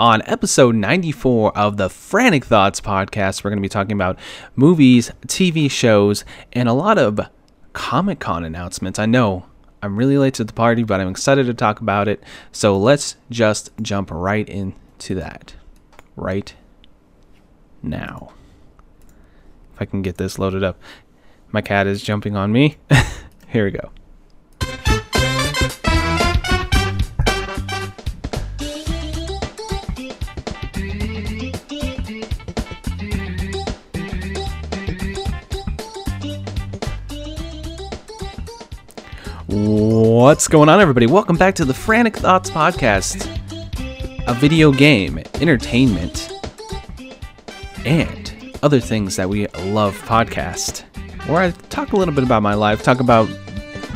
On episode 94 of the Frantic Thoughts podcast, we're going to be talking about movies, TV shows, and a lot of Comic Con announcements. I know I'm really late to the party, but I'm excited to talk about it. So let's just jump right into that right now. If I can get this loaded up. My cat is jumping on me. Here we go. What's going on, everybody? Welcome back to the Frantic Thoughts Podcast, a video game, entertainment, and other things that we love podcast, where I talk a little bit about my life, talk about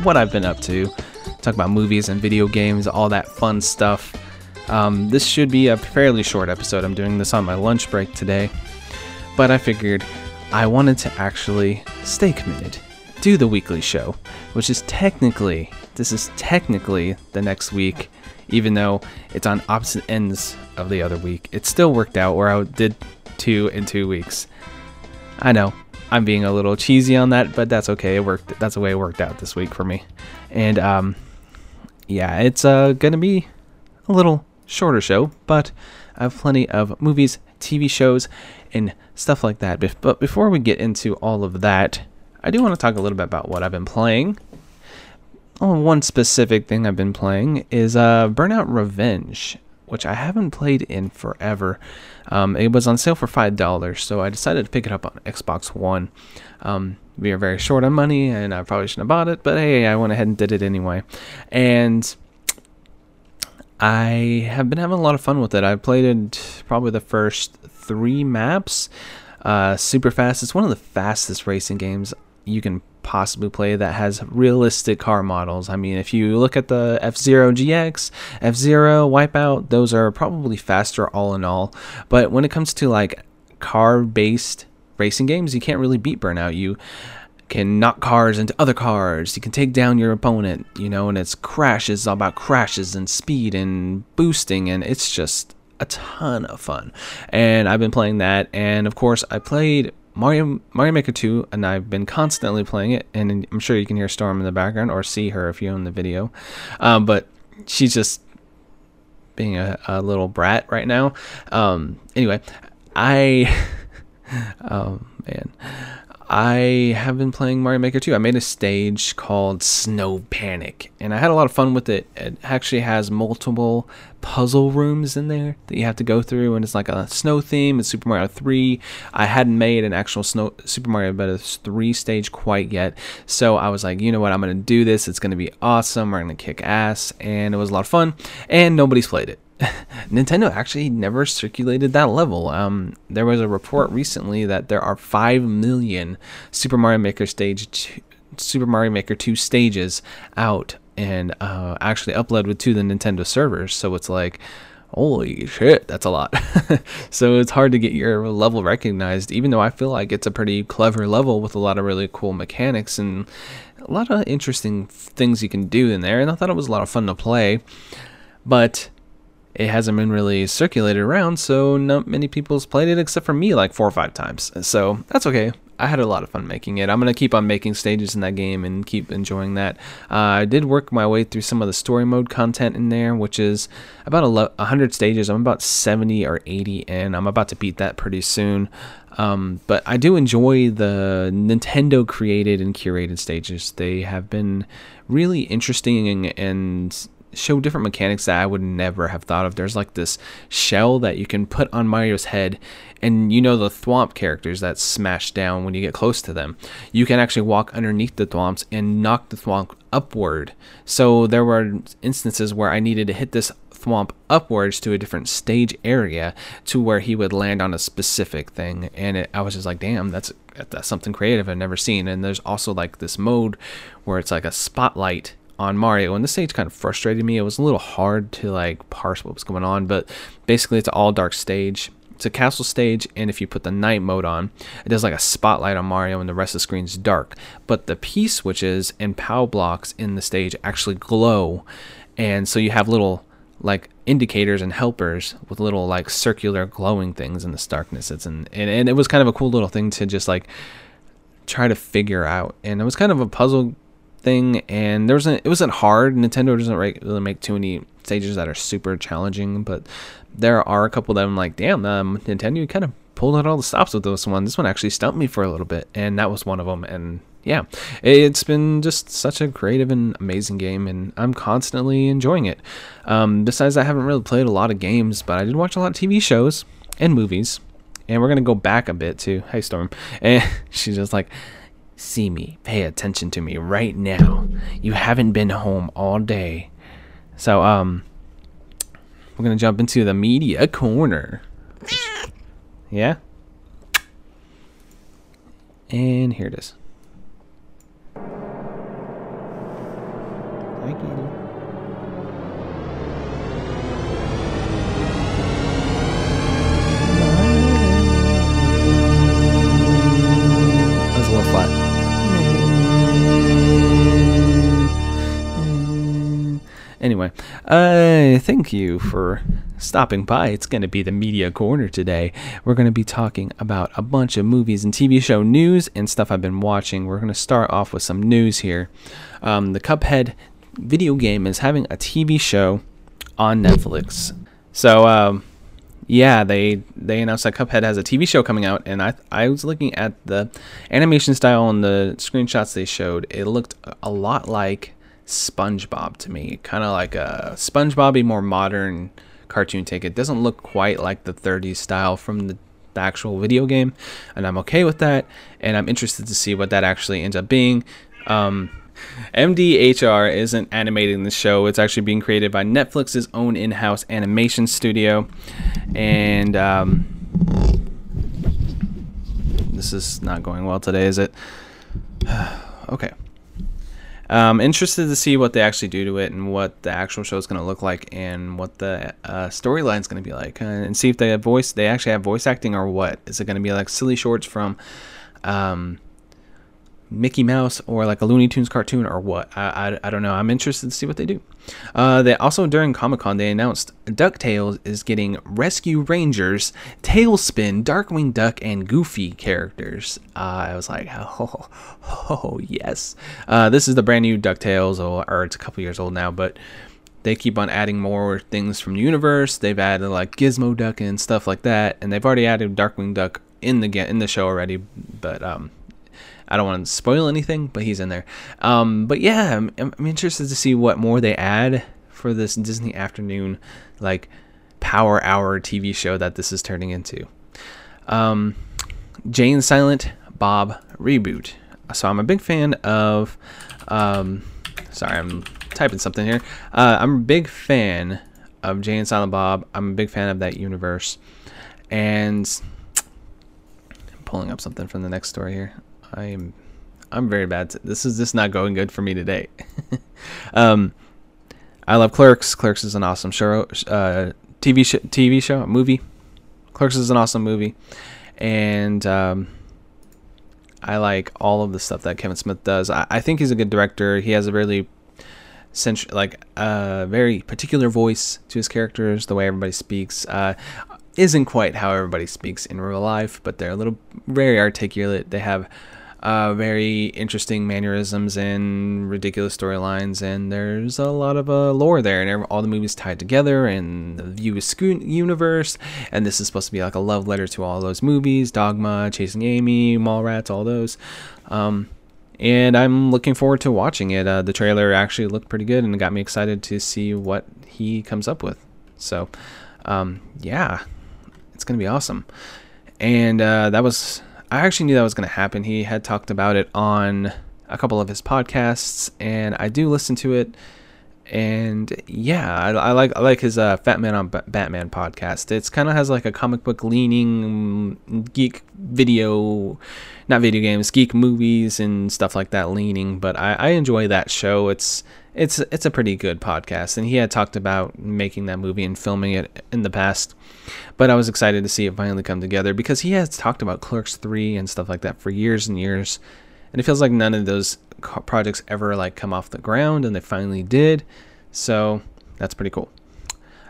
what I've been up to, talk about movies and video games, all that fun stuff. Um, this should be a fairly short episode. I'm doing this on my lunch break today, but I figured I wanted to actually stay committed do the weekly show, which is technically, this is technically the next week, even though it's on opposite ends of the other week. It still worked out where I did two in two weeks. I know, I'm being a little cheesy on that, but that's okay. It worked. That's the way it worked out this week for me. And um, yeah, it's uh, gonna be a little shorter show, but I have plenty of movies, TV shows, and stuff like that. But before we get into all of that, I do want to talk a little bit about what I've been playing. Oh, one specific thing I've been playing is uh, Burnout Revenge, which I haven't played in forever. Um, it was on sale for five dollars, so I decided to pick it up on Xbox One. Um, we are very short on money, and I probably shouldn't have bought it, but hey, I went ahead and did it anyway. And I have been having a lot of fun with it. I played it probably the first three maps. Uh, super fast. It's one of the fastest racing games you can possibly play that has realistic car models. I mean, if you look at the F Zero GX, F Zero, Wipeout, those are probably faster all in all. But when it comes to like car based racing games, you can't really beat Burnout. You can knock cars into other cars. You can take down your opponent, you know, and it's crashes all about crashes and speed and boosting, and it's just a ton of fun. And I've been playing that, and of course, I played Mario Mario Maker 2, and I've been constantly playing it, and I'm sure you can hear Storm in the background or see her if you own the video. Um, but she's just being a, a little brat right now. Um, anyway, I, oh man, I have been playing Mario Maker 2. I made a stage called Snow Panic, and I had a lot of fun with it. It actually has multiple puzzle rooms in there that you have to go through, and it's like a snow theme. It's Super Mario 3. I hadn't made an actual snow Super Mario Bros. 3 stage quite yet, so I was like, you know what, I'm gonna do this. It's gonna be awesome. We're gonna kick ass, and it was a lot of fun. And nobody's played it. Nintendo actually never circulated that level. Um, there was a report recently that there are five million Super Mario Maker stage, two, Super Mario Maker two stages out and uh, actually uploaded to the Nintendo servers. So it's like, holy shit, that's a lot. so it's hard to get your level recognized, even though I feel like it's a pretty clever level with a lot of really cool mechanics and a lot of interesting things you can do in there. And I thought it was a lot of fun to play. But it hasn't been really circulated around, so not many people's played it except for me like four or five times. So that's okay. I had a lot of fun making it. I'm gonna keep on making stages in that game and keep enjoying that. Uh, I did work my way through some of the story mode content in there, which is about 100 stages. I'm about 70 or 80 in. I'm about to beat that pretty soon. Um, but I do enjoy the Nintendo created and curated stages. They have been really interesting and show different mechanics that I would never have thought of. There's like this shell that you can put on Mario's head, and you know the Thwomp characters that smash down when you get close to them. You can actually walk underneath the Thwomps and knock the Thwomp upward. So there were instances where I needed to hit this Thwomp upwards to a different stage area to where he would land on a specific thing, and it, I was just like, damn, that's that's something creative I've never seen. And there's also like this mode where it's like a spotlight on Mario, and this stage kind of frustrated me. It was a little hard to like parse what was going on, but basically it's an all dark stage. It's a castle stage, and if you put the night mode on, it does like a spotlight on Mario, and the rest of the screen is dark. But the P switches and POW blocks in the stage actually glow, and so you have little like indicators and helpers with little like circular glowing things in this darkness. It's in, and, and it was kind of a cool little thing to just like try to figure out. And it was kind of a puzzle And there wasn't, it wasn't hard. Nintendo doesn't really make too many stages that are super challenging, but there are a couple that I'm like, damn, um, Nintendo, kind of pulled out all the stops with this one. This one actually stumped me for a little bit, and that was one of them. And yeah, it's been just such a creative and amazing game, and I'm constantly enjoying it. Um, besides, I haven't really played a lot of games, but I did watch a lot of TV shows and movies. And we're gonna go back a bit to Hey Storm, and she's just like, "See me, pay attention to me right now. You haven't been home all day." So um, we're gonna jump into the media corner. Yeah. And here it is. Hi, kitty. Anyway, uh, thank you for stopping by. It's going to be the media corner today. We're going to be talking about a bunch of movies and TV show news and stuff I've been watching. We're going to start off with some news here. Um, the Cuphead video game is having a TV show on Netflix. So, um, yeah, they they announced that Cuphead has a TV show coming out, and I I was looking at the animation style and the screenshots they showed. It looked a lot like SpongeBob to me, kind of like a SpongeBob, more modern cartoon take. It doesn't look quite like the 30s style from the, the actual video game, and I'm okay with that. And I'm interested to see what that actually ends up being. Um, MDHR isn't animating the show. It's actually being created by Netflix's own in-house animation studio, and um, this is not going well today, is it? okay. I'm interested to see what they actually do to it and what the actual show is going to look like and what the uh, storyline is going to be like, uh, and see if they have voice. They actually have voice acting or what? Is it going to be like silly shorts from um, Mickey Mouse or like a Looney Tunes cartoon or what? I, I, I don't know. I'm interested to see what they do. Uh, they also during Comic Con they announced DuckTales is getting Rescue Rangers, TaleSpin, Darkwing Duck, and Goofy characters. Uh, I was like, oh, oh yes. Uh, this is the brand new DuckTales, or, or it's a couple years old now, but they keep on adding more things from the universe. They've added like Gizmo Duck and stuff like that, and they've already added Darkwing Duck in the in the show already. But um, I don't want to spoil anything, but he's in there. Um, but yeah, I'm, I'm interested to see what more they add for this Disney afternoon, like power hour TV show that this is turning into. Um, Jay and Silent Bob reboot. So I'm a big fan of. Um, sorry, I'm typing something here. Uh, I'm a big fan of Jay and Silent Bob. I'm a big fan of that universe, and I'm pulling up something from the next story here. I'm I'm very bad. This is just not going good for me today. um, I love Clerks. Clerks is an awesome show. Uh, TV sh- TV show, movie. Clerks is an awesome movie, and um, I like all of the stuff that Kevin Smith does. I, I think he's a good director. He has a really central, like a uh, very particular voice to his characters. The way everybody speaks. Uh, isn't quite how everybody speaks in real life, but they're a little very articulate. They have uh, very interesting mannerisms and ridiculous storylines, and there's a lot of uh, lore there, and all the movies tied together, and the View Askew universe, and this is supposed to be like a love letter to all those movies, Dogma, Chasing Amy, Mallrats, all those. Um, and I'm looking forward to watching it. Uh, the trailer actually looked pretty good, and it got me excited to see what he comes up with. So, um, yeah, it's gonna be awesome. And uh, that was I actually knew that was going to happen. He had talked about it on a couple of his podcasts, and I do listen to it. And yeah, I, I like I like his uh, Fat Man on B- Batman podcast. It's kind of has like a comic book leaning geek video, not video games, geek movies and stuff like that leaning. But I, I enjoy that show. It's it's it's a pretty good podcast, and he had talked about making that movie and filming it in the past. But I was excited to see it finally come together because he has talked about Clerks three and stuff like that for years and years, and it feels like none of those projects ever like come off the ground, and they finally did. So that's pretty cool.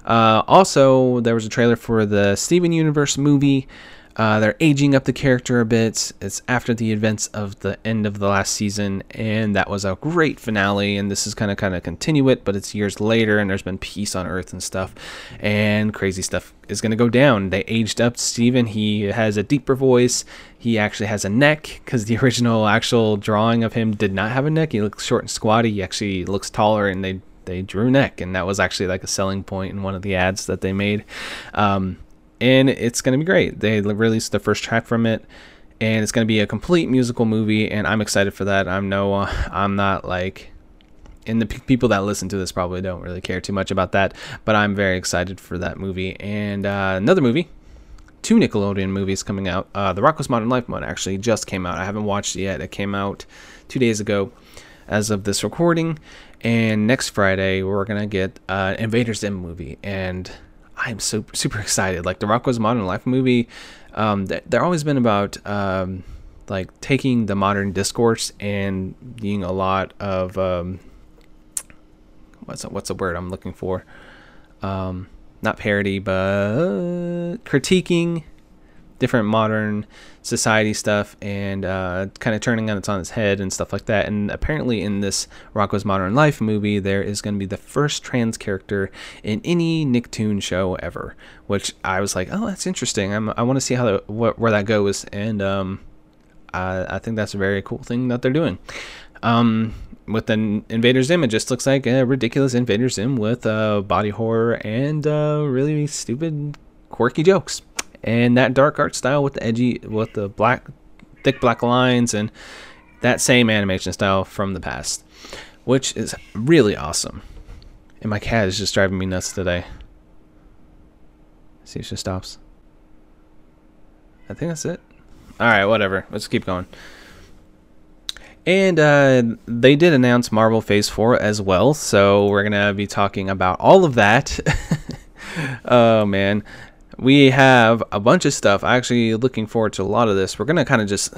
Uh, also, there was a trailer for the Steven Universe movie. Uh, they're aging up the character a bit. It's after the events of the end of the last season, and that was a great finale. And this is kind of kind of continue it, but it's years later, and there's been peace on Earth and stuff, and crazy stuff is gonna go down. They aged up Steven. He has a deeper voice. He actually has a neck because the original actual drawing of him did not have a neck. He looks short and squatty. He actually looks taller, and they they drew neck, and that was actually like a selling point in one of the ads that they made. Um, and it's going to be great. They released the first track from it, and it's going to be a complete musical movie, and I'm excited for that. I'm no, uh, I'm not like, and the p- people that listen to this probably don't really care too much about that, but I'm very excited for that movie. And uh, another movie, two Nickelodeon movies coming out. Uh, the Rocko's Modern Life one actually just came out. I haven't watched it yet. It came out two days ago, as of this recording, and next Friday we're gonna get uh, Invader Zim movie and I'm so super excited. Like the Rocko's Modern Life movie, um, they're always been about um, like taking the modern discourse and being a lot of um, what's a, what's the word I'm looking for? Um, not parody, but critiquing different modern society stuff and uh, kind of turning on its on its head and stuff like that. And apparently, in this Rocko's Modern Life movie, there is going to be the first trans character in any Nicktoon show ever. Which I was like, oh, that's interesting. I'm, i want to see how the, what, where that goes, and um, I, I, think that's a very cool thing that they're doing. Um, with an Invader Zim, it just looks like a ridiculous Invader Zim with uh, body horror and uh, really stupid, quirky jokes and that dark art style with the edgy with the black thick black lines and that same animation style from the past which is really awesome. And my cat is just driving me nuts today. See if she stops. I think that's it. All right whatever. Let's keep going. And uh, they did announce Marvel Phase 4 as well, so we're going to be talking about all of that. oh man we have a bunch of stuff. Actually looking forward to a lot of this. We're gonna kind of just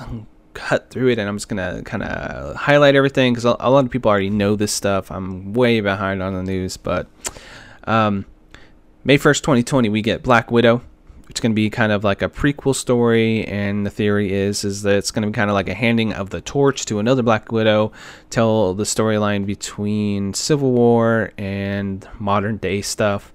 cut through it, and I'm just gonna kind of highlight everything because a lot of people already know this stuff. I'm way behind on the news, but um, May 1st, 2020, we get Black Widow. It's to be kind of like a prequel story, and the theory is is that it's to be kind of like a handing of the torch to another Black Widow, tell the storyline between Civil War and modern day stuff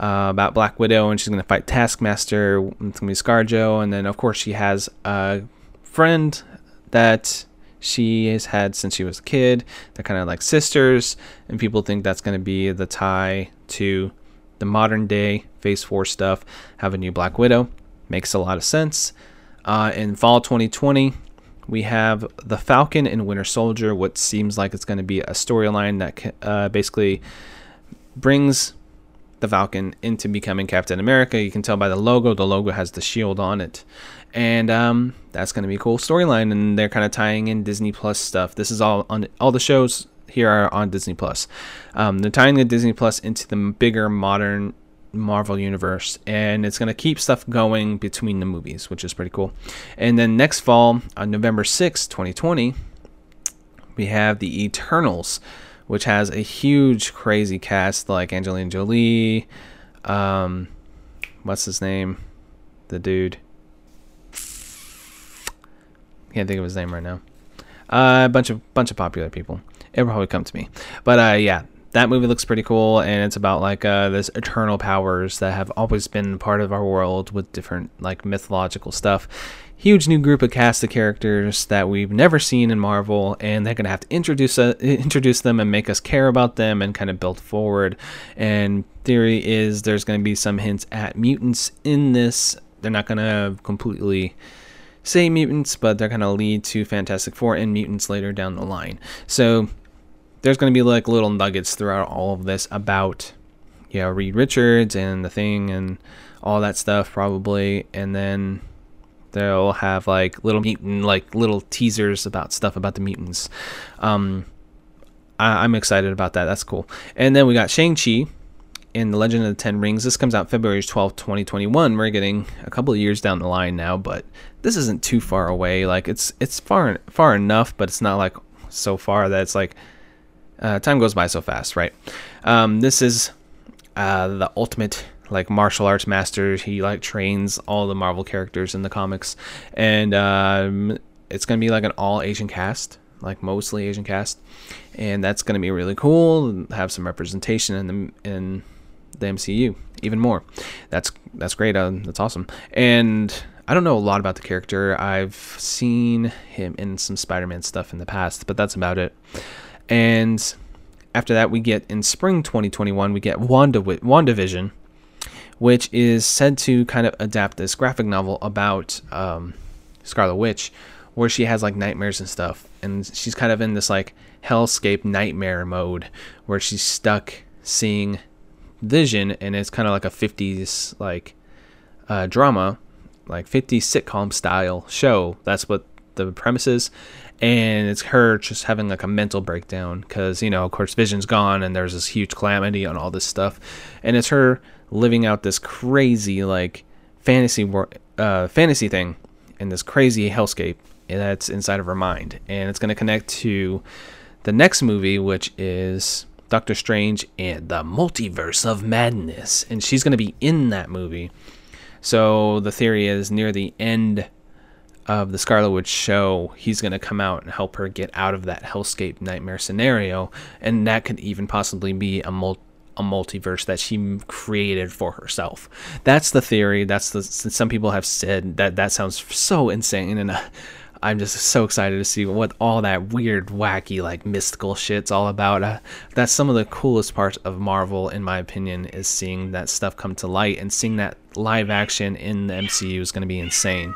uh, about Black Widow, and she's going to fight Taskmaster. It's going to be ScarJo, and then of course she has a friend that she has had since she was a kid. They're kind of like sisters, and people think that's going to be the tie to the modern day Phase 4 stuff. Have a new Black Widow. Makes a lot of sense. Uh, in fall 2020, we have the Falcon and Winter Soldier, what seems like it's going to be a storyline that uh, basically brings the Falcon into becoming Captain America. You can tell by the logo. The logo has the shield on it, and um, that's going to be a cool storyline. And they're kind of tying in Disney Plus stuff. This is all on all the shows here are on Disney Plus. Um, they're tying the Disney Plus into the bigger modern Marvel universe, and it's going to keep stuff going between the movies, which is pretty cool. And then next fall, on November sixth, 2020, we have the Eternals which has a huge, crazy cast like Angelina Jolie. Um, what's his name? The dude. Can't think of his name right now. Uh, a bunch of bunch of popular people. It'll probably come to me. But uh, yeah, that movie looks pretty cool, and it's about like uh, this eternal powers that have always been part of our world with different like mythological stuff huge new group of cast of characters that we've never seen in Marvel, and they're gonna have to introduce uh, introduce them and make us care about them and kind of build forward. And theory is there's gonna be some hints at mutants in this. They're not gonna completely say mutants, but they're gonna lead to Fantastic Four and mutants later down the line. So there's gonna be like little nuggets throughout all of this about yeah Reed Richards and the thing and all that stuff probably, and then They'll have like little mutant, like little teasers about stuff about the mutants. Um, I, am excited about that. That's cool. And then we got Shang Chi in the Legend of the Ten Rings. This comes out February 12th, 2021. We're getting a couple of years down the line now, but this isn't too far away. Like it's it's far far enough, but it's not like so far that it's like uh, time goes by so fast, right? Um, this is uh, the ultimate like martial arts master. He like trains all the Marvel characters in the comics, and um, it's gonna be like an all Asian cast, like mostly Asian cast, and that's gonna be really cool. Have some representation in the in the MCU even more. That's that's great. Uh, that's awesome. And I don't know a lot about the character. I've seen him in some Spider-Man stuff in the past, but that's about it. And after that, we get in spring 2021, we get Wanda WandaVision, which is said to kind of adapt this graphic novel about um, Scarlet Witch, where she has like nightmares and stuff, and she's kind of in this like hellscape nightmare mode where she's stuck seeing Vision, and it's kind of like a 50s like uh, drama like 50s sitcom style show. That's what the premise is. And it's her just having like a mental breakdown because, you know, of course, Vision's gone and there's this huge calamity on all this stuff. And it's her living out this crazy, like, fantasy, uh, fantasy thing in this crazy hellscape that's inside of her mind. And it's going to connect to the next movie, which is Doctor Strange and the Multiverse of Madness. And she's going to be in that movie. So the theory is near the end of the Scarlet Witch show, he's going to come out and help her get out of that hellscape nightmare scenario, and that could even possibly be a multi a multiverse that she created for herself. That's the theory. That's the some people have said that that sounds so insane and uh, I'm just so excited to see what all that weird, wacky, like mystical shit's all about. Uh, that's some of the coolest parts of Marvel, in my opinion, is seeing that stuff come to light and seeing that live action in the MCU is going to be insane.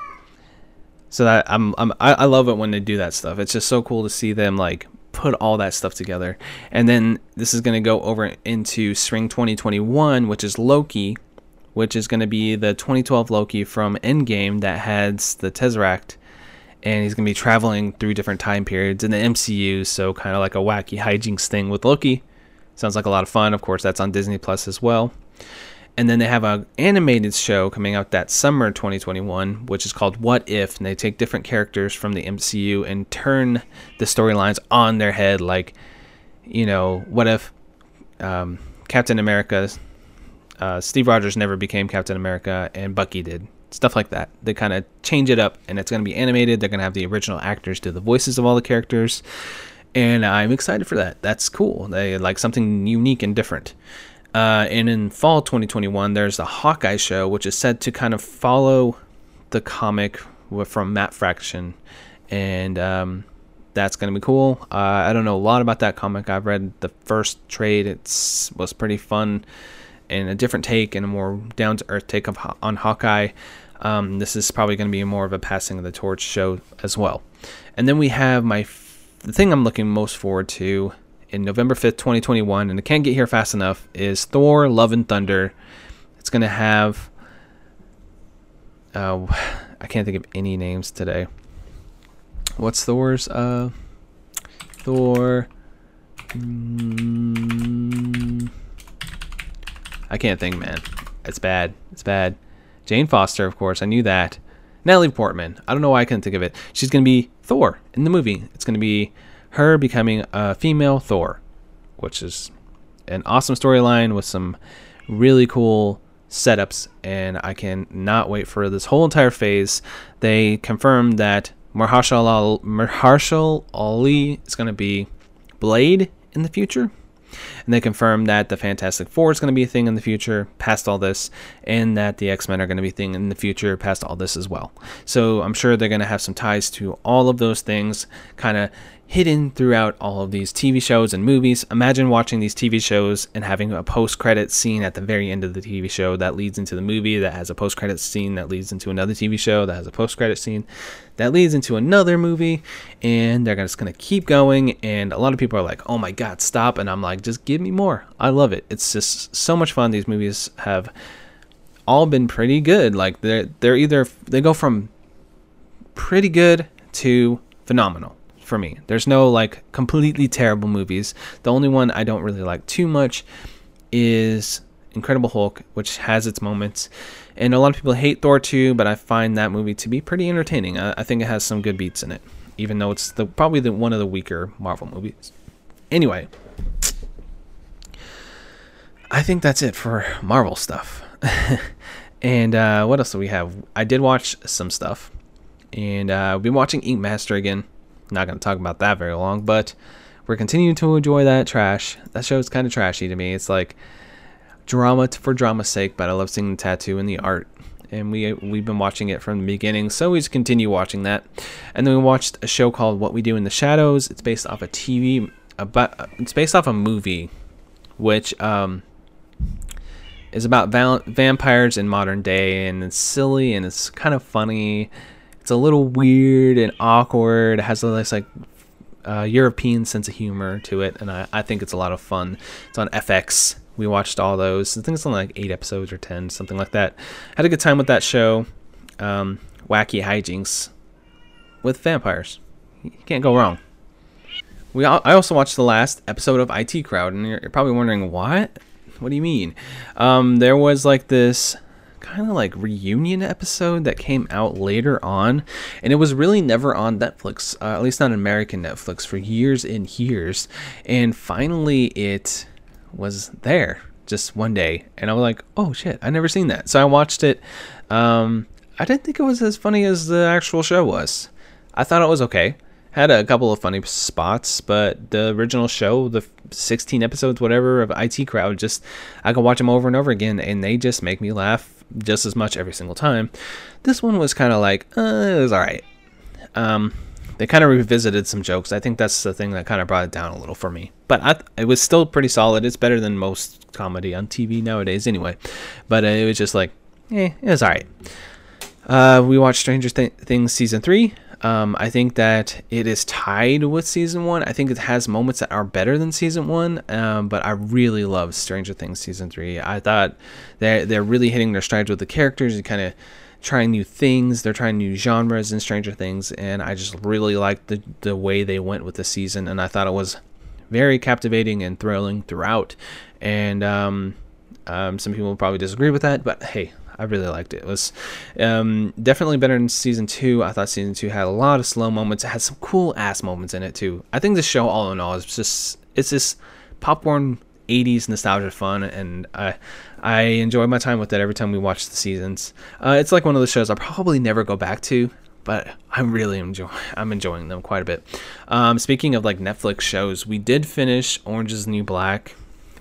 So that I'm, I'm I love it when they do that stuff. It's just so cool to see them like put all that stuff together. And then this is going to go over into spring 2021, which is Loki, which is going to be the 2012 Loki from Endgame that has the Tesseract and he's going to be traveling through different time periods in the MCU. So kind of like a wacky hijinks thing with Loki. Sounds like a lot of fun. Of course, that's on Disney Plus as well. And then they have an animated show coming out that summer 2021, which is called What If, and they take different characters from the MCU and turn the storylines on their head. Like, you know, what if um, Captain America, uh, Steve Rogers never became Captain America, and Bucky did stuff like that. They kind of change it up, and it's going to be animated. They're going to have the original actors do the voices of all the characters, and I'm excited for that. That's cool. They like something unique and different. Uh, and in fall 2021, there's the Hawkeye show, which is said to kind of follow the comic from Matt Fraction, and um, that's going to be cool. Uh, I don't know a lot about that comic. I've read the first trade. It was pretty fun and a different take and a more down to earth take of, on Hawkeye. Um, this is probably going to be more of a passing of the torch show as well. And then we have my f- the thing I'm looking most forward to in November 5th, 2021, and it can't get here fast enough, is Thor Love and Thunder. It's going to have. Uh, I can't think of any names today. What's Thor's? Uh, Thor. Mm, I can't think, man. It's bad. It's bad. Jane Foster, of course, I knew that. Natalie Portman. I don't know why I couldn't think of it. She's going to be Thor in the movie. It's going to be her becoming a female Thor, which is an awesome storyline with some really cool setups, and I cannot wait for this whole entire phase. They confirmed that Mahershala Ali is going to be Blade in the future and they confirmed that the Fantastic Four is going to be a thing in the future past all this, and that the X Men are going to be a thing in the future past all this as well. So I'm sure they're going to have some ties to all of those things, kind of hidden throughout all of these TV shows and movies. Imagine watching these TV shows and having a post credit scene at the very end of the TV show that leads into the movie that has a post credit scene that leads into another TV show that has a post credit scene that leads into another movie and they're just going to keep going and a lot of people are like, "Oh my god, stop." And I'm like, "Just give me more." I love it. It's just so much fun. These movies have all been pretty good. Like they're they're either they go from pretty good to phenomenal for me. There's no like completely terrible movies. The only one I don't really like too much is Incredible Hulk, which has its moments. And a lot of people hate Thor 2, but I find that movie to be pretty entertaining. I, I think it has some good beats in it, even though it's the probably the one of the weaker Marvel movies. Anyway, I think that's it for Marvel stuff. and uh, what else do we have? I did watch some stuff, and uh, I've been watching Ink Master again. Not going to talk about that very long, but we're continuing to enjoy that trash. That show is kind of trashy to me. It's like drama for drama's sake, but I love seeing the tattoo and the art. And we we've been watching it from the beginning, so we just continue watching that. And then we watched a show called What We Do in the Shadows. It's based off a TV, about it's based off a movie, which um, is about val- vampires in modern day, and it's silly and it's kind of funny. It's a little weird and awkward. It has a nice like uh, European sense of humor to it, and I, I think it's a lot of fun. It's on FX. We watched all those. I think it's only like eight episodes or ten, something like that. Had a good time with that show. Um, wacky hijinks with vampires. You can't go wrong. We I also watched the last episode of IT Crowd, and you're, you're probably wondering what? What do you mean? Um, there was like this kind of like reunion episode that came out later on, and it was really never on Netflix, uh, at least not American Netflix, for years and years. And finally, it was there just one day, and I was like, "Oh shit, I never seen that." So I watched it. Um, I didn't think it was as funny as the actual show was. I thought it was okay had a couple of funny spots, but the original show, the 16 episodes, whatever of IT Crowd, just I can watch them over and over again, and they just make me laugh just as much every single time. This one was kind of like, uh, it was all right. Um, they kind of revisited some jokes. I think that's the thing that kind of brought it down a little for me. But I, it was still pretty solid. It's better than most comedy on TV nowadays, anyway. But it was just like, eh, it was all right. Uh, we watched Stranger Th- Things season three. Um, I think that it is tied with season one. I think it has moments that are better than season one, um, but I really love Stranger Things season three. I thought they're they're really hitting their strides with the characters and kind of trying new things. They're trying new genres in Stranger Things, and I just really liked the the way they went with the season, and I thought it was very captivating and thrilling throughout. And um, um, some people probably disagree with that, but hey, I really liked it. It was um, definitely better than season two. I thought season two had a lot of slow moments. It had some cool ass moments in it too. I think the show, all in all, is just it's just popcorn 80s nostalgia fun, and I I enjoy my time with it every time we watch the seasons. Uh, it's like one of the shows I'll probably never go back to. But I'm really enjoy I'm enjoying them quite a bit. Um, speaking of like Netflix shows, we did finish Orange Is the New Black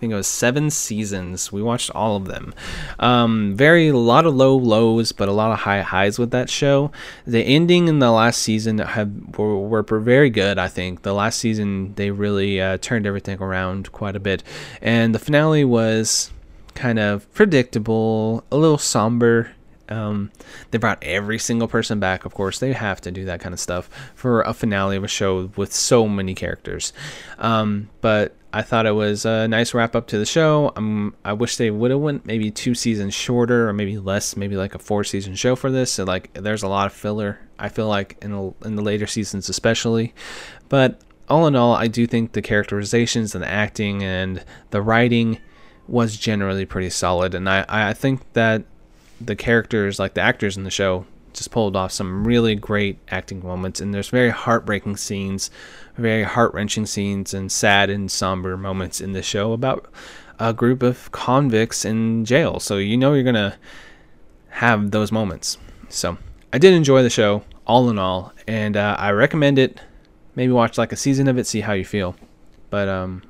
think it was seven seasons. We watched all of them. Um, very a lot of low lows, but a lot of high highs with that show. The ending in the last season have were, were very good. I think the last season they really uh, turned everything around quite a bit, and the finale was kind of predictable, a little somber. Um, they brought every single person back. Of course, they have to do that kind of stuff for a finale of a show with so many characters. Um, but I thought it was a nice wrap up to the show. Um, I wish they would have went maybe two seasons shorter or maybe less, maybe like a four season show for this. So like, there's a lot of filler. I feel like in the, in the later seasons especially, but all in all, I do think the characterizations and the acting and the writing was generally pretty solid, and I I think that the characters like the actors in the show just pulled off some really great acting moments. And there's very heartbreaking scenes very heart-wrenching scenes and sad and somber moments in the show about a group of convicts in jail. So you know you're gonna have those moments. So i did enjoy the show all in all. And uh, i recommend it. Maybe watch like a season of it see how you feel. But um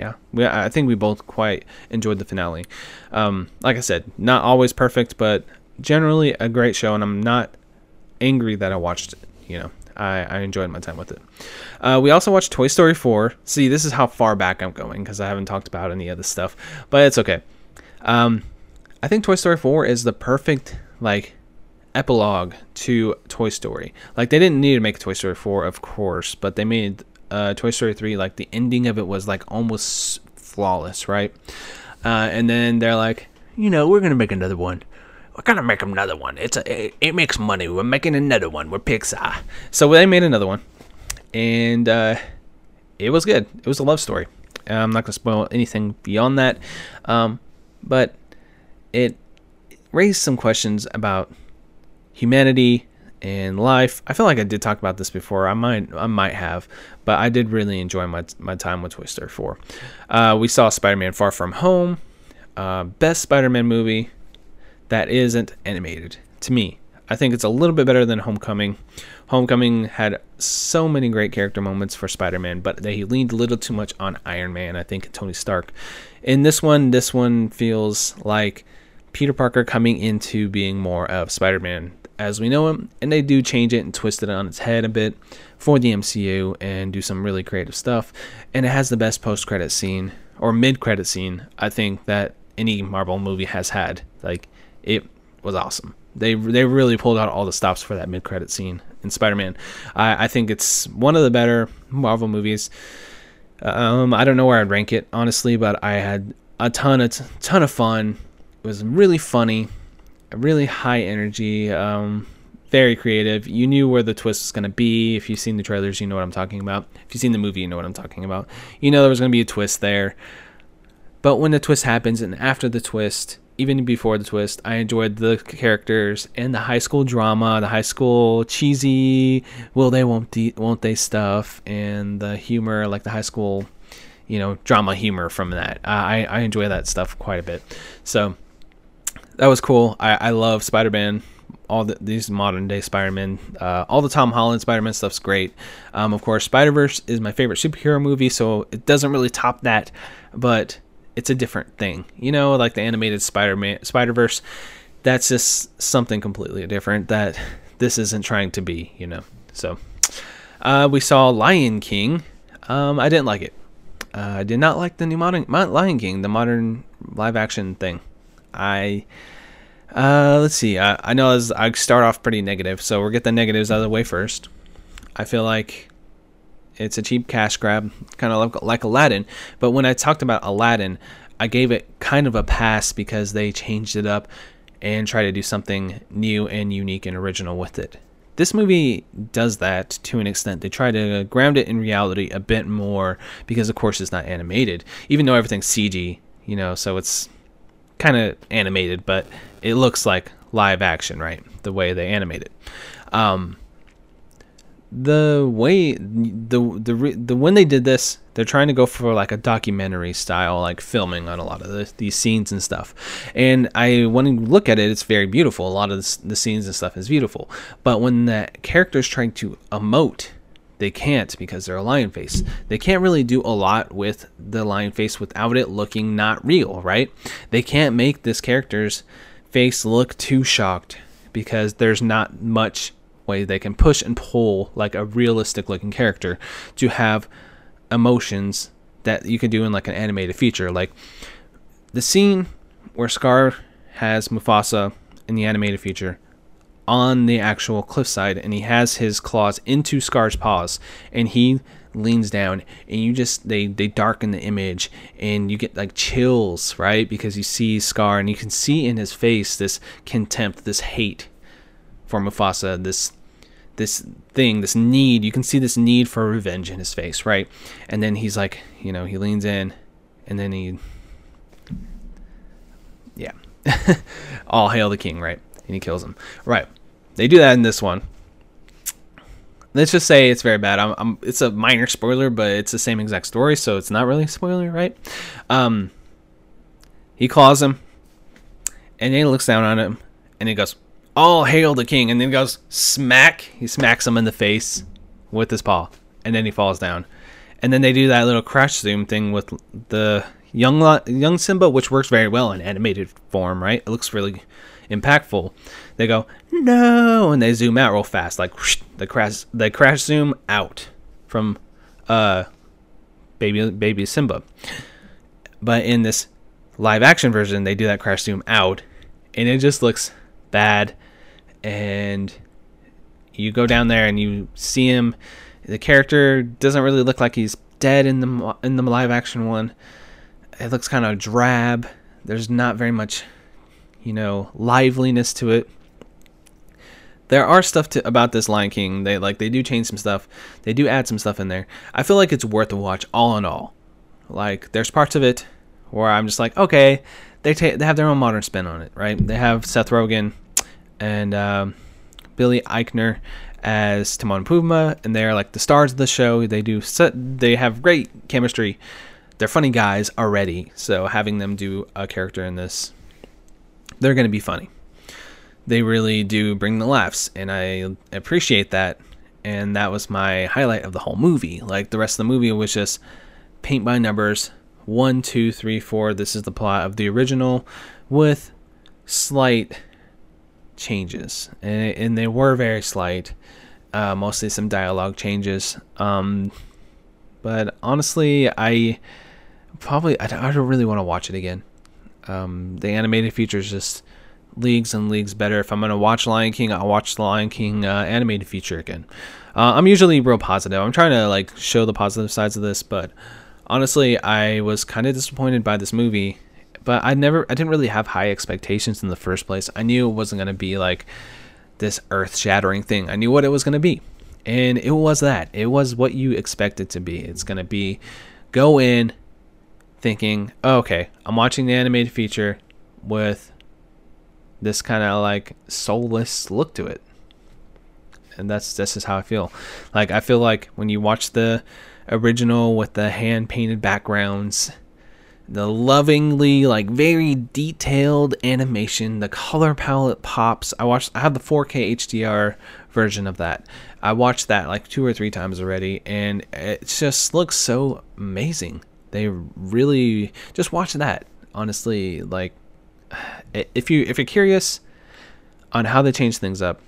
yeah, we, I think we both quite enjoyed the finale. Um, like I said, not always perfect, but generally a great show, and I'm not angry that I watched it. You know, I, I enjoyed my time with it. Uh, we also watched Toy Story 4. See, this is how far back I'm going because I haven't talked about any of this stuff, but it's okay. Um, I think Toy Story 4 is the perfect like epilogue to Toy Story. Like they didn't need to make Toy Story 4, of course, but they made uh, Toy Story 3 like the ending of it was like almost flawless, right? Uh, and then they're like, you know, we're gonna make another one we're gonna make another one. It's a, it, it, makes money. We're making another one. We're Pixar. So they made another one, and uh, it was good. It was a love story. I'm not gonna spoil anything beyond that, um, but it raised some questions about humanity and life. I feel like I did talk about this before. I might I might have, but I did really enjoy my my time with Toy Story 4. Uh, we saw Spider-Man Far From Home. uh, best Spider-Man movie that isn't animated to me. I think it's a little bit better than Homecoming. Homecoming had so many great character moments for Spider-Man, but they leaned a little too much on Iron Man, I think, Tony Stark. In this one, this one feels like Peter Parker coming into being more of Spider-Man as we know him, and they do change it and twist it on its head a bit for the MCU and do some really creative stuff. And it has the best post-credit scene or mid-credit scene I think that any Marvel movie has had. Like it was awesome. They they really pulled out all the stops for that mid credit scene in Spider Man. I, I think it's one of the better Marvel movies. Um, I don't know where I'd rank it honestly, but I had a ton of ton of fun. It was really funny, really high energy, um, very creative. You knew where the twist was going to be. If you've seen the trailers, you know what I'm talking about. If you've seen the movie, you know what I'm talking about. You know there was going to be a twist there. But when the twist happens and after the twist, even before the twist, I enjoyed the characters and the high school drama, the high school cheesy will they won't de- won't they stuff, and the humor, like the high school, you know, drama humor from that. I I enjoy that stuff quite a bit. So that was cool. I I love Spider Man. All the, these modern day Spider-Man, uh, all the Tom Holland Spider-Man stuff's great. Um, of course, Spider-Verse is my favorite superhero movie, so it doesn't really top that. But it's a different thing. You know, like the animated Spider-Man Spider-Verse, that's just something completely different that this isn't trying to be, you know. So, uh, we saw Lion King. Um, I didn't like it. Uh, I did not like the new modern Lion King, the modern live action thing. I uh, let's see. I, I know as I start off pretty negative, so we'll get the negatives out of the way first. I feel like it's a cheap cash grab, kind of like, like Aladdin. But when I talked about Aladdin, I gave it kind of a pass because they changed it up and try to do something new and unique and original with it. This movie does that to an extent. They try to ground it in reality a bit more because, of course, it's not animated, even though everything's CG, you know, so it's kind of animated, but it looks like live action, right? The way they animate it. Um, the way the the the when they did this, they're trying to go for like a documentary style, like filming on a lot of the, these scenes and stuff. And I when you look at it, it's very beautiful. A lot of the, the scenes and stuff is beautiful. But when the character's trying to emote, they can't because they're a lion face. They can't really do a lot with the lion face without it looking not real, right? They can't make this character's face look too shocked because there's not much way they can push and pull like a realistic looking character to have emotions that you can do in like an animated feature. Like the scene where Scar has Mufasa in the animated feature on the actual cliffside and he has his claws into Scar's paws and he leans down and you just they they darken the image and you get like chills right because you see scar and you can see in his face this contempt this hate for mufasa this this thing, this need. You can see this need for revenge in his face, right? And then he's like, you know, he leans in, and then he, yeah, all hail the king, right? And he kills him, right? They do that in this one. Let's just say it's very bad. I'm, I'm, it's a minor spoiler, but it's the same exact story, so it's not really a spoiler, right? Um, he claws him, and then he looks down on him, and he goes, all hail the king, and then he goes smack. He smacks him in the face with his paw, and then he falls down. And then they do that little crash zoom thing with the young young Simba, which works very well in animated form. Right? It looks really impactful. They go no, and they zoom out real fast, like whoosh, the crash the crash zoom out from uh baby baby Simba. But in this live action version, they do that crash zoom out, and it just looks bad. And you go down there and you see him. The character doesn't really look like he's dead in the in the live action one. It looks kind of drab. There's not very much, you know, liveliness to it. There are stuff to, about this Lion King. They like they do change some stuff. They do add some stuff in there. I feel like it's worth a watch all in all. Like there's parts of it where I'm just like, okay, they ta- they have their own modern spin on it, right? They have Seth Rogen and um, Billy Eichner as Timon and Pumbaa, and they're like the stars of the show. They do set, they have great chemistry. they're funny guys already. So having them do a character in this, they're going to be funny. They really do bring the laughs, and I appreciate that. And that was my highlight of the whole movie. Like the rest of the movie was just paint by numbers. One, two, three, four. This is the plot of the original, with slight changes, and, and they were very slight. Uh, mostly some dialogue changes. Um, but honestly, I probably I, I don't really want to watch it again. Um, the animated feature is just leagues and leagues better. If I'm gonna watch Lion King, I'll watch the Lion King uh, animated feature again. Uh, I'm usually real positive. I'm trying to like show the positive sides of this, but honestly, I was kind of disappointed by this movie. But I never, I didn't really have high expectations in the first place. I knew it wasn't gonna be like this earth-shattering thing. I knew what it was gonna be, and it was that. It was what you expect it to be. It's gonna be go in thinking, oh, okay, I'm watching the animated feature with this kind of like soulless look to it. And that's this is how I feel. Like I feel like when you watch the original with the hand painted backgrounds, the lovingly like very detailed animation, the color palette pops. I watched I have the 4K HDR version of that. I watched that like two or three times already and it just looks so amazing. They really just watch that. Honestly, like if you if you're curious on how they change things up,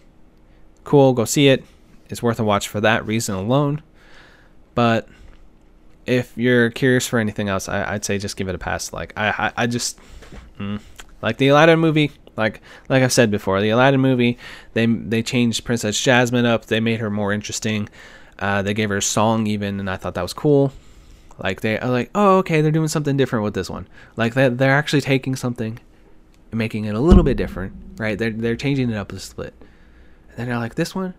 cool, go see it. It's worth a watch for that reason alone. But if you're curious for anything else, I, would say just give it a pass. Like I, I, I just mm, like the Aladdin movie. Like like I've said before, the Aladdin movie, they they changed Princess Jasmine up. They made her more interesting. Uh, they gave her a song even, and I thought that was cool. Like they are like, oh okay, they're doing something different with this one. Like they they're actually taking something and making it a little bit different, right? They're they're changing it up a split. And then they're like, this one,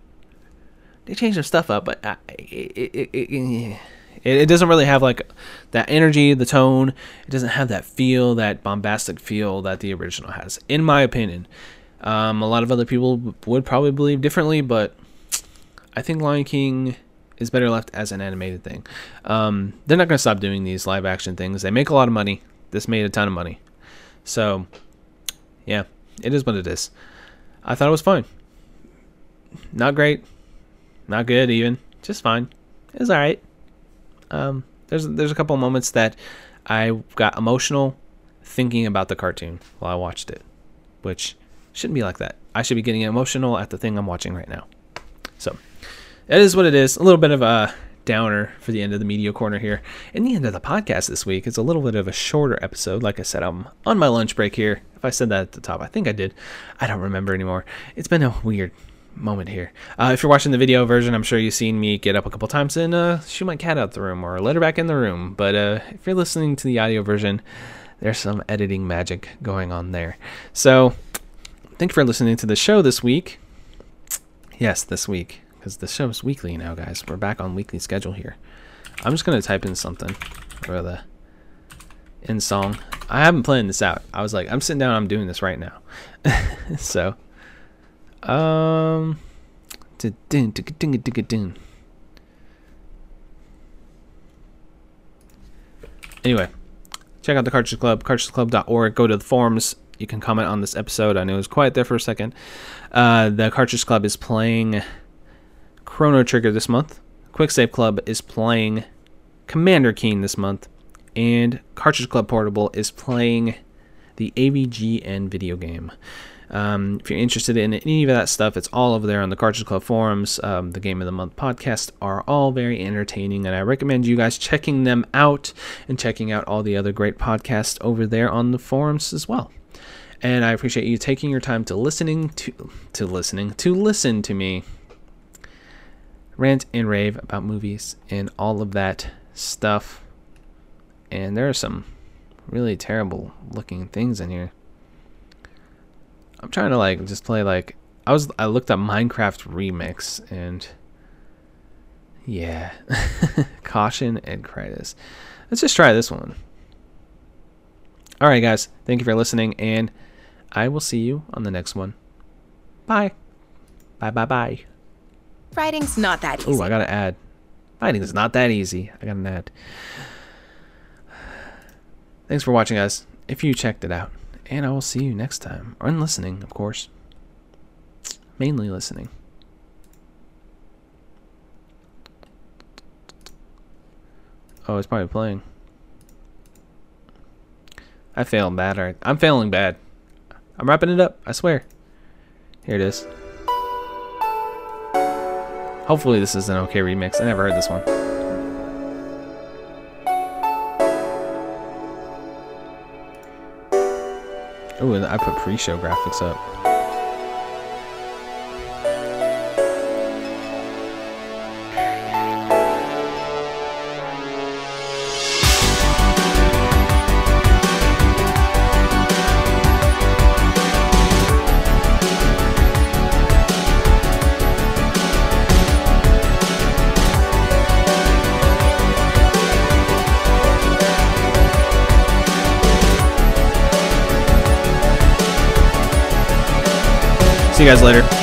they changed some stuff up, but it, it, it, it, doesn't really have like that energy, the tone. It doesn't have that feel, that bombastic feel that the original has, in my opinion. Um, a lot of other people would probably believe differently, but I think Lion King is better left as an animated thing. Um, they're not going to stop doing these live action things. They make a lot of money. This made a ton of money. So yeah, it is what it is. I thought it was fine. Not great, not good even, just fine. It was all right. Um, there's there's a couple moments that I got emotional thinking about the cartoon while I watched it, which shouldn't be like that. I should be getting emotional at the thing I'm watching right now. So, it is what it is. A little bit of a downer for the end of the media corner here. In the end of the podcast this week, it's a little bit of a shorter episode. Like I said, I'm on my lunch break here. If I said that at the top, I think I did. I don't remember anymore. It's been a weird moment here. Uh, if you're watching the video version, I'm sure you've seen me get up a couple times and uh, shoot my cat out the room or let her back in the room. But uh, if you're listening to the audio version, there's some editing magic going on there. So, thank you for listening to the show this week. Yes, this week because the show's weekly now, guys. We're back on weekly schedule here. I'm just gonna type in something for the in song. I haven't planned this out. I was like, I'm sitting down. I'm doing this right now. so, um, anyway, check out the Cartridge Club, cartridgeclub.org. Go to the forums. You can comment on this episode. I know it was quiet there for a second. Uh, the Cartridge Club is playing Chrono Trigger this month. Quick Save Club is playing Commander Keen this month. And Cartridge Club Portable is playing the AVGN video game. Um, if you're interested in any of that stuff, it's all over there on the Cartridge Club forums. Um, the Game of the Month podcast are all very entertaining, and I recommend you guys checking them out and checking out all the other great podcasts over there on the forums as well. And I appreciate you taking your time to listening to to listening to listen to me rant and rave about movies and all of that stuff. And there are some really terrible looking things in here. I'm trying to like just play like I was I looked up Minecraft remix and yeah. Caution and Critus. Let's just try this one. All right guys, thank you for listening and I will see you on the next one. Bye. Bye bye bye. Writing's not that easy. Oh, I gotta add. Writing's not that easy. I got an ad. Thanks for watching, guys. If you checked it out, and I will see you next time, or in listening, of course. Mainly listening. Oh, it's probably playing. I failed bad. Alright, I'm failing bad. I'm wrapping it up. I swear. Here it is. Hopefully this is an okay remix. I never heard this one. Oh, and I put pre-show graphics up. See you guys later.